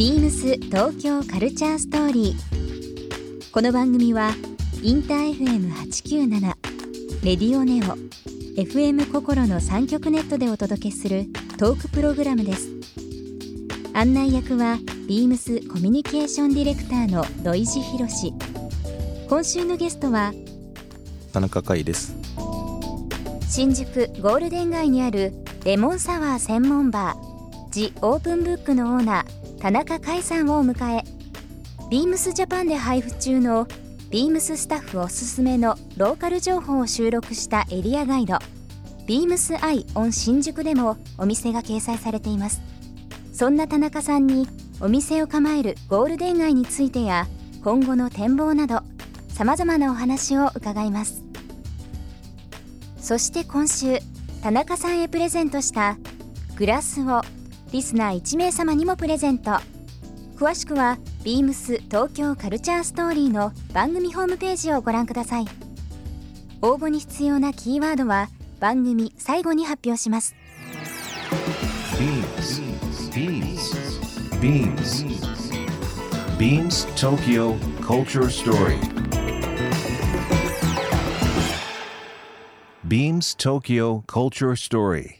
ビームス東京カルチャーストーリー。この番組はインター FM897 レディオネオ FM 心の3極ネットでお届けするトークプログラムです。案内役はビームスコミュニケーションディレクターの土井博。志今週のゲストは田中海です。新宿ゴールデン街にあるレモンサワー専門バージ・オープンブックのオーナー田中海さんを迎えビームスジャパンで配布中のビームススタッフおすすめのローカル情報を収録したエリアガイドビームスアイオン新宿でもお店が掲載されています。そんな田中さんにお店を構えるゴールデン街についてや今後の展望などさまざまなお話を伺います。そして今週田中さんへプレゼントしたグラスをリスナー1名様にもプレゼント詳しくは beams 東京カルチャーストーリーの番組ホームページをご覧ください応募に必要なキーワードは番組最後に発表します Beams. Beams Tokyo Culture Story. Beams Tokyo Culture Story.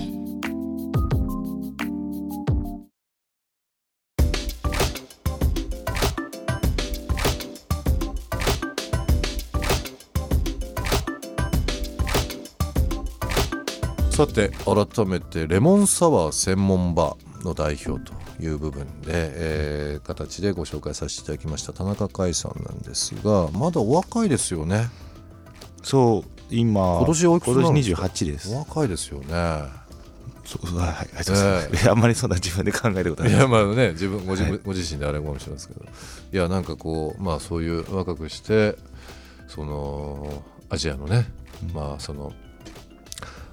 さて改めてレモンサワー専門バーの代表という部分で、えー形でご紹介させていただきました田中海さんなんですがまだお若いですよね。そう今今年おいくつ今年ですか28です。お若いですよね。そうはいはいはいそうですいや あんまりそんな自分で考えることない。いやまあね自分ご自,、はい。ご自身であれかもしれないですけど。いやなんかこうまあそういう若くしてそのアジアのね、まあその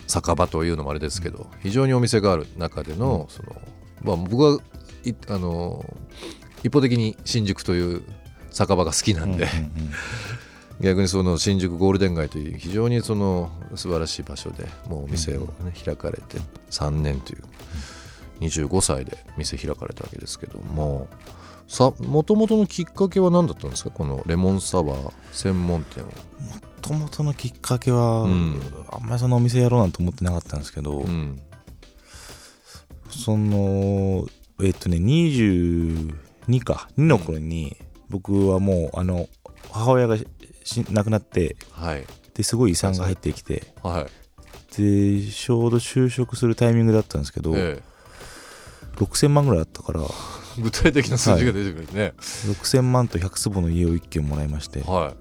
酒場というのもあれですけど非常にお店がある中での,、そのまあ、僕はいあの一方的に新宿という酒場が好きなんで、逆にその新宿ゴールデン街という非常にその素晴らしい場所でもうお店を、ね開かれて3年という25歳で店開かれたわけですけどもさもともとのきっかけは何だったんですか？このレモンサワー専門店を。もともとのきっかけは、うん。あんまりそのお店やろうなんて思ってなかったんですけど、うんそのえっとね22か2の頃に僕はもうあの母親がし亡くなってはい。ですごい遺産が入ってきてはい。でちょうど就職するタイミングだったんですけど、え6000万ぐらいあったからえ 具体的な数字が出てくるね。6000万と100坪の家を1軒もらいましてだは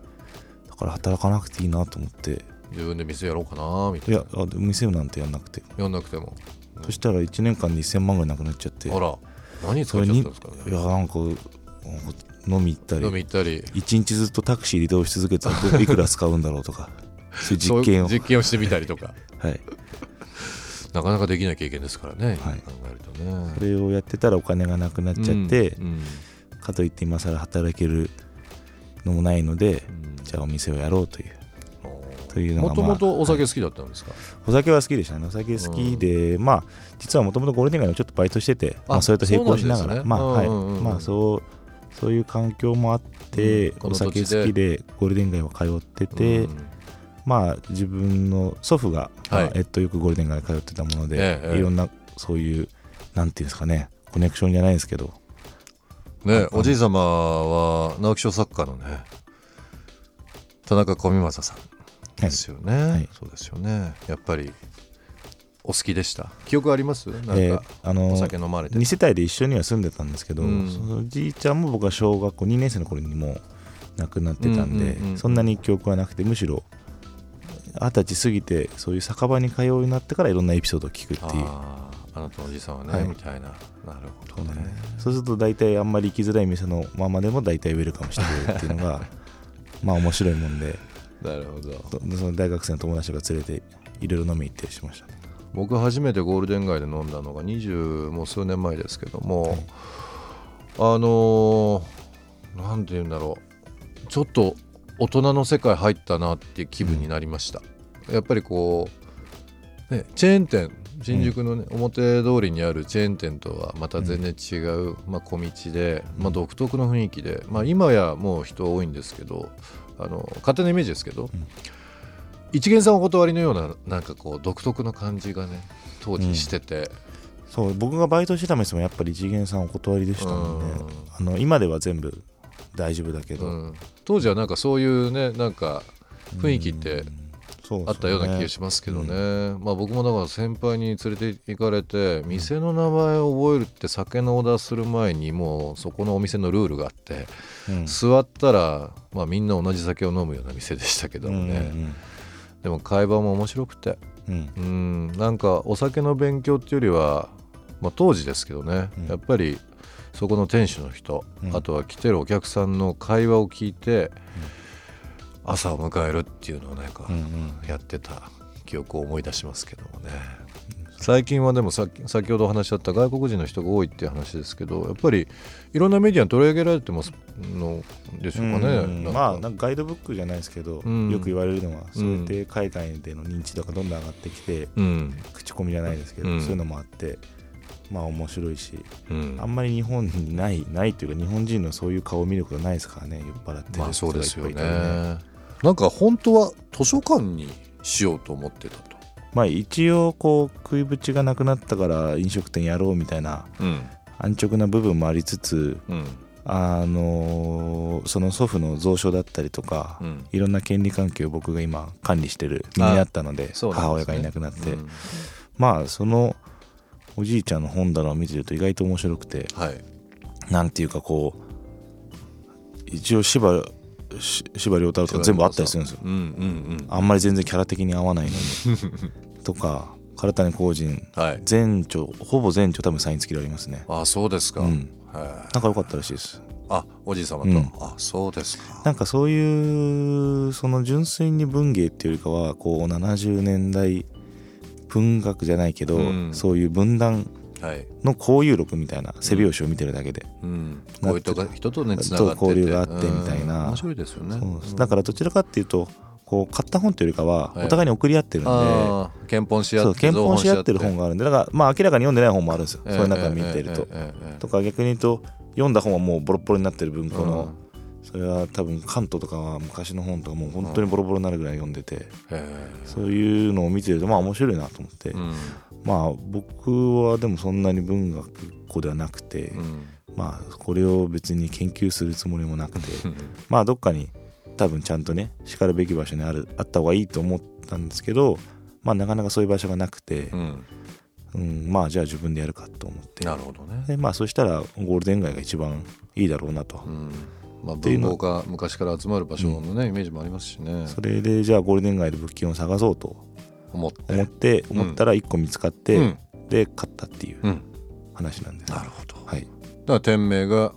から働かなくていいなと思って。い自分で店やろうかなみたいな。いやあ店なんてやんなくて、やんなくても。そしたら1年間で1000万ぐらいなくなっちゃって。あら。何使っちゃったんですかねいやなんか飲み行ったり。飲み行ったり。一日ずっとタクシーで移動し続けたらどいくら使うんだろうとか。そういう実験を。実験をしてみたりとか。はい、なかなかできない経験ですからね、はい。今考えるとね。それをやってたらお金がなくなっちゃって、うん。かといって今更働けるのもないのでうんじゃあお店をやろうというというのが、もとまあ、もとお酒好きだったんですか、お酒は好きでしたね。お酒好きで、まあ実はもともとゴールデン街のちょっとバイトしててあまあ、それと並行しながら、ね。まあはい、うんうんうん。まあそうそういう環境もあって、うん。お酒好きでゴールデン街は通ってて、うん。まあ自分の祖父が、まあはい。えっと、よくゴールデン街通ってたもので、ええええ。いろんなそういうなんていうんですかねコネクションじゃないですけど。ねおじい様は直木賞作家のね田中小見正さんですよね、い。そうですよね。やっぱりお好きでした？記憶あります？なんか、えーあのお酒飲まれて2世帯で一緒には住んでたんですけど、うん。そのじいちゃんも僕は小学校2年生の頃にもう亡くなってたんで、うんうんうんうん。そんなに記憶はなくてむしろ二十歳過ぎてそういう酒場に通うようになってからいろんなエピソードを聞くっていう。あなたのおじいさんはね、はい。みたいな。なるほどね。そうすると大体あんまり行きづらい店のままでも大体ウェルカムしてくれるっていうのが まあ面白いもんで。なるほど。とその大学生の友達が連れていろいろ飲み行ったりしましたね。僕が初めてゴールデン街で飲んだのが20もう数年前ですけども、あのーなんて言うんだろう。ちょっと大人の世界入ったなっていう気分になりました、やっぱりこう、ね、チェーン店新宿の、ね表通りにあるチェーン店とはまた全然違う、まあ、小道で、まあ、独特の雰囲気で、まあ、今やもう人多いんですけどあの勝手なイメージですけど、一元さんお断りのようななんかこう独特の感じがね当時してて、そう僕がバイトしてた店もやっぱり次元さんお断りでしたもんね。あの今では全部大丈夫だけど、うん。当時はなんかそういうねなんか雰囲気ってそうあったような気がしますけどね、まあ僕もだから先輩に連れて行かれて店の名前を覚えるって酒のオーダーする前にもうそこのお店のルールがあってうん。座ったら、まあ、みんな同じ酒を飲むような店でしたけどもね、でも会話も面白くて。うん。うん。うんなんかお酒の勉強っていうよりは、まあ、当時ですけどね、うん。やっぱりそこの店主の人、うん。あとは来てるお客さんの会話を聞いて、朝を迎えるっていうのをなんかやってた記憶を思い出しますけどもね。最近はでも先ほどお話しあった外国人の人が多いっていう話ですけどやっぱりいろんなメディアに取り上げられてますのでしょうかね。まあなんかガイドブックじゃないですけど、うん。よく言われるのはそれで海外での認知度がどんどん上がってきて、うん。口コミじゃないですけど、うん。そういうのもあってまあ面白いしうん。あんまり日本にないないというか日本人のそういう顔を見ることないですからね酔っ払ってる人がいっぱいいたりねなんか本当は図書館にしようと思ってたと。まあ一応こう食いぶちがなくなったから飲食店やろうみたいなうん。安直な部分もありつつうん。あのその祖父の蔵書だったりとか、うん。いろんな権利関係を僕が今管理してる身になったのでね。母親がいなくなって、うん。まあそのおじいちゃんの本棚を見てると意外と面白くてはい。なんていうかこう一応司馬し司馬遼太郎とか全部あったりするんですよ。うんうんあんまり全然キャラ的に合わないのに。とか唐谷公人うんはい。全著ほぼ全著多分サイン付きでありますね。あそうですか、うん。はい仲良かったらしいです。あおじい様と、うん。あそうですか。なんかそういうその純粋に文芸っていうよりかはこう70年代文学じゃないけど、うん。そういう分断はい、の交友録みたいな背拍子を見てるだけで、うん、こういう人が人とねつながって交流があってみたいな。うん。面白いですよね。だからどちらかっていうとこう買った本というよりかははい。お互いに送り合ってるんで、あー憲法し合ってそう検本し合ってる本ががあるんでだからまあ明らかに読んでない本もあるんですよ、そういう中見てると、とか逆に言うと読んだ本はもうボロッボロになってる分この、それは多分関東とかは昔の本とかもう本当にボロボロになるぐらい読んでて、そういうのを見てるとまあ面白いなと思って、うん。まあ僕はでもそんなに文学子ではなくて、うん。まあこれを別に研究するつもりもなくて まあどっかに多分ちゃんとねしかるべき場所にあるあった方がいいと思ったんですけどまあなかなかそういう場所がなくてう、んうん、まあじゃあ自分でやるかと思ってなるほどね、でまあそしたらゴールデン街が一番いいだろうなと、うんまあ、文豪が昔から集まる場所のね、イメージもありますしね。それでじゃあゴールデン街で物件を探そうと思って。思ってうん。思ったら1個見つかって、うん。で買ったっていううん。話なんです、なるほど。はい。だから店名が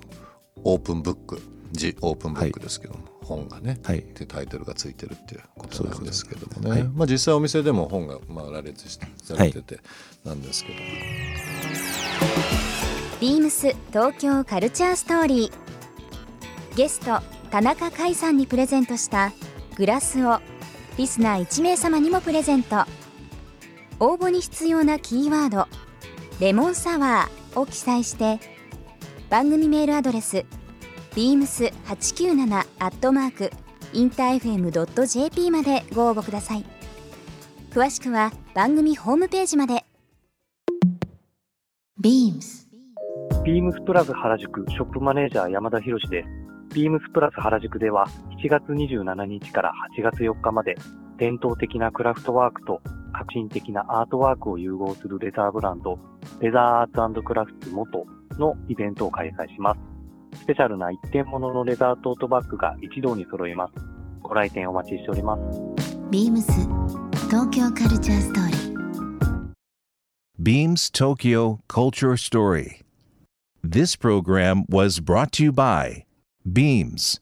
オープンブック「ジ・オープンブック」ですけども、本がねはい。ってタイトルがついてるっていうことなんですけどもね、はい。まあ、実際お店でも本がまあ羅列してされててなんですけども、ビームス東京カルチャーストーリーゲスト田中海さんにプレゼントしたグラスをリスナー1名様にもプレゼント。応募に必要なキーワード「レモンサワー」を記載して番組メールアドレス beams897 アットマークインター FM.jp までご応募ください。詳しくは番組ホームページまで。Beams ビームスプラス原宿ショップマネージャー山田博です。ビームスプラス原宿では7月27日から8月4日まで伝統的なクラフトワークと革新的なアートワークを融合するレザーブランドレザーアーツクラフト元のイベントを開催します。スペシャルな一点物のレザートートバッグが一堂に揃います。ご来店お待ちしております。Beams 東京カルチャーストーリー Beams Tokyo Culture Story. This program was brought to you by Beams.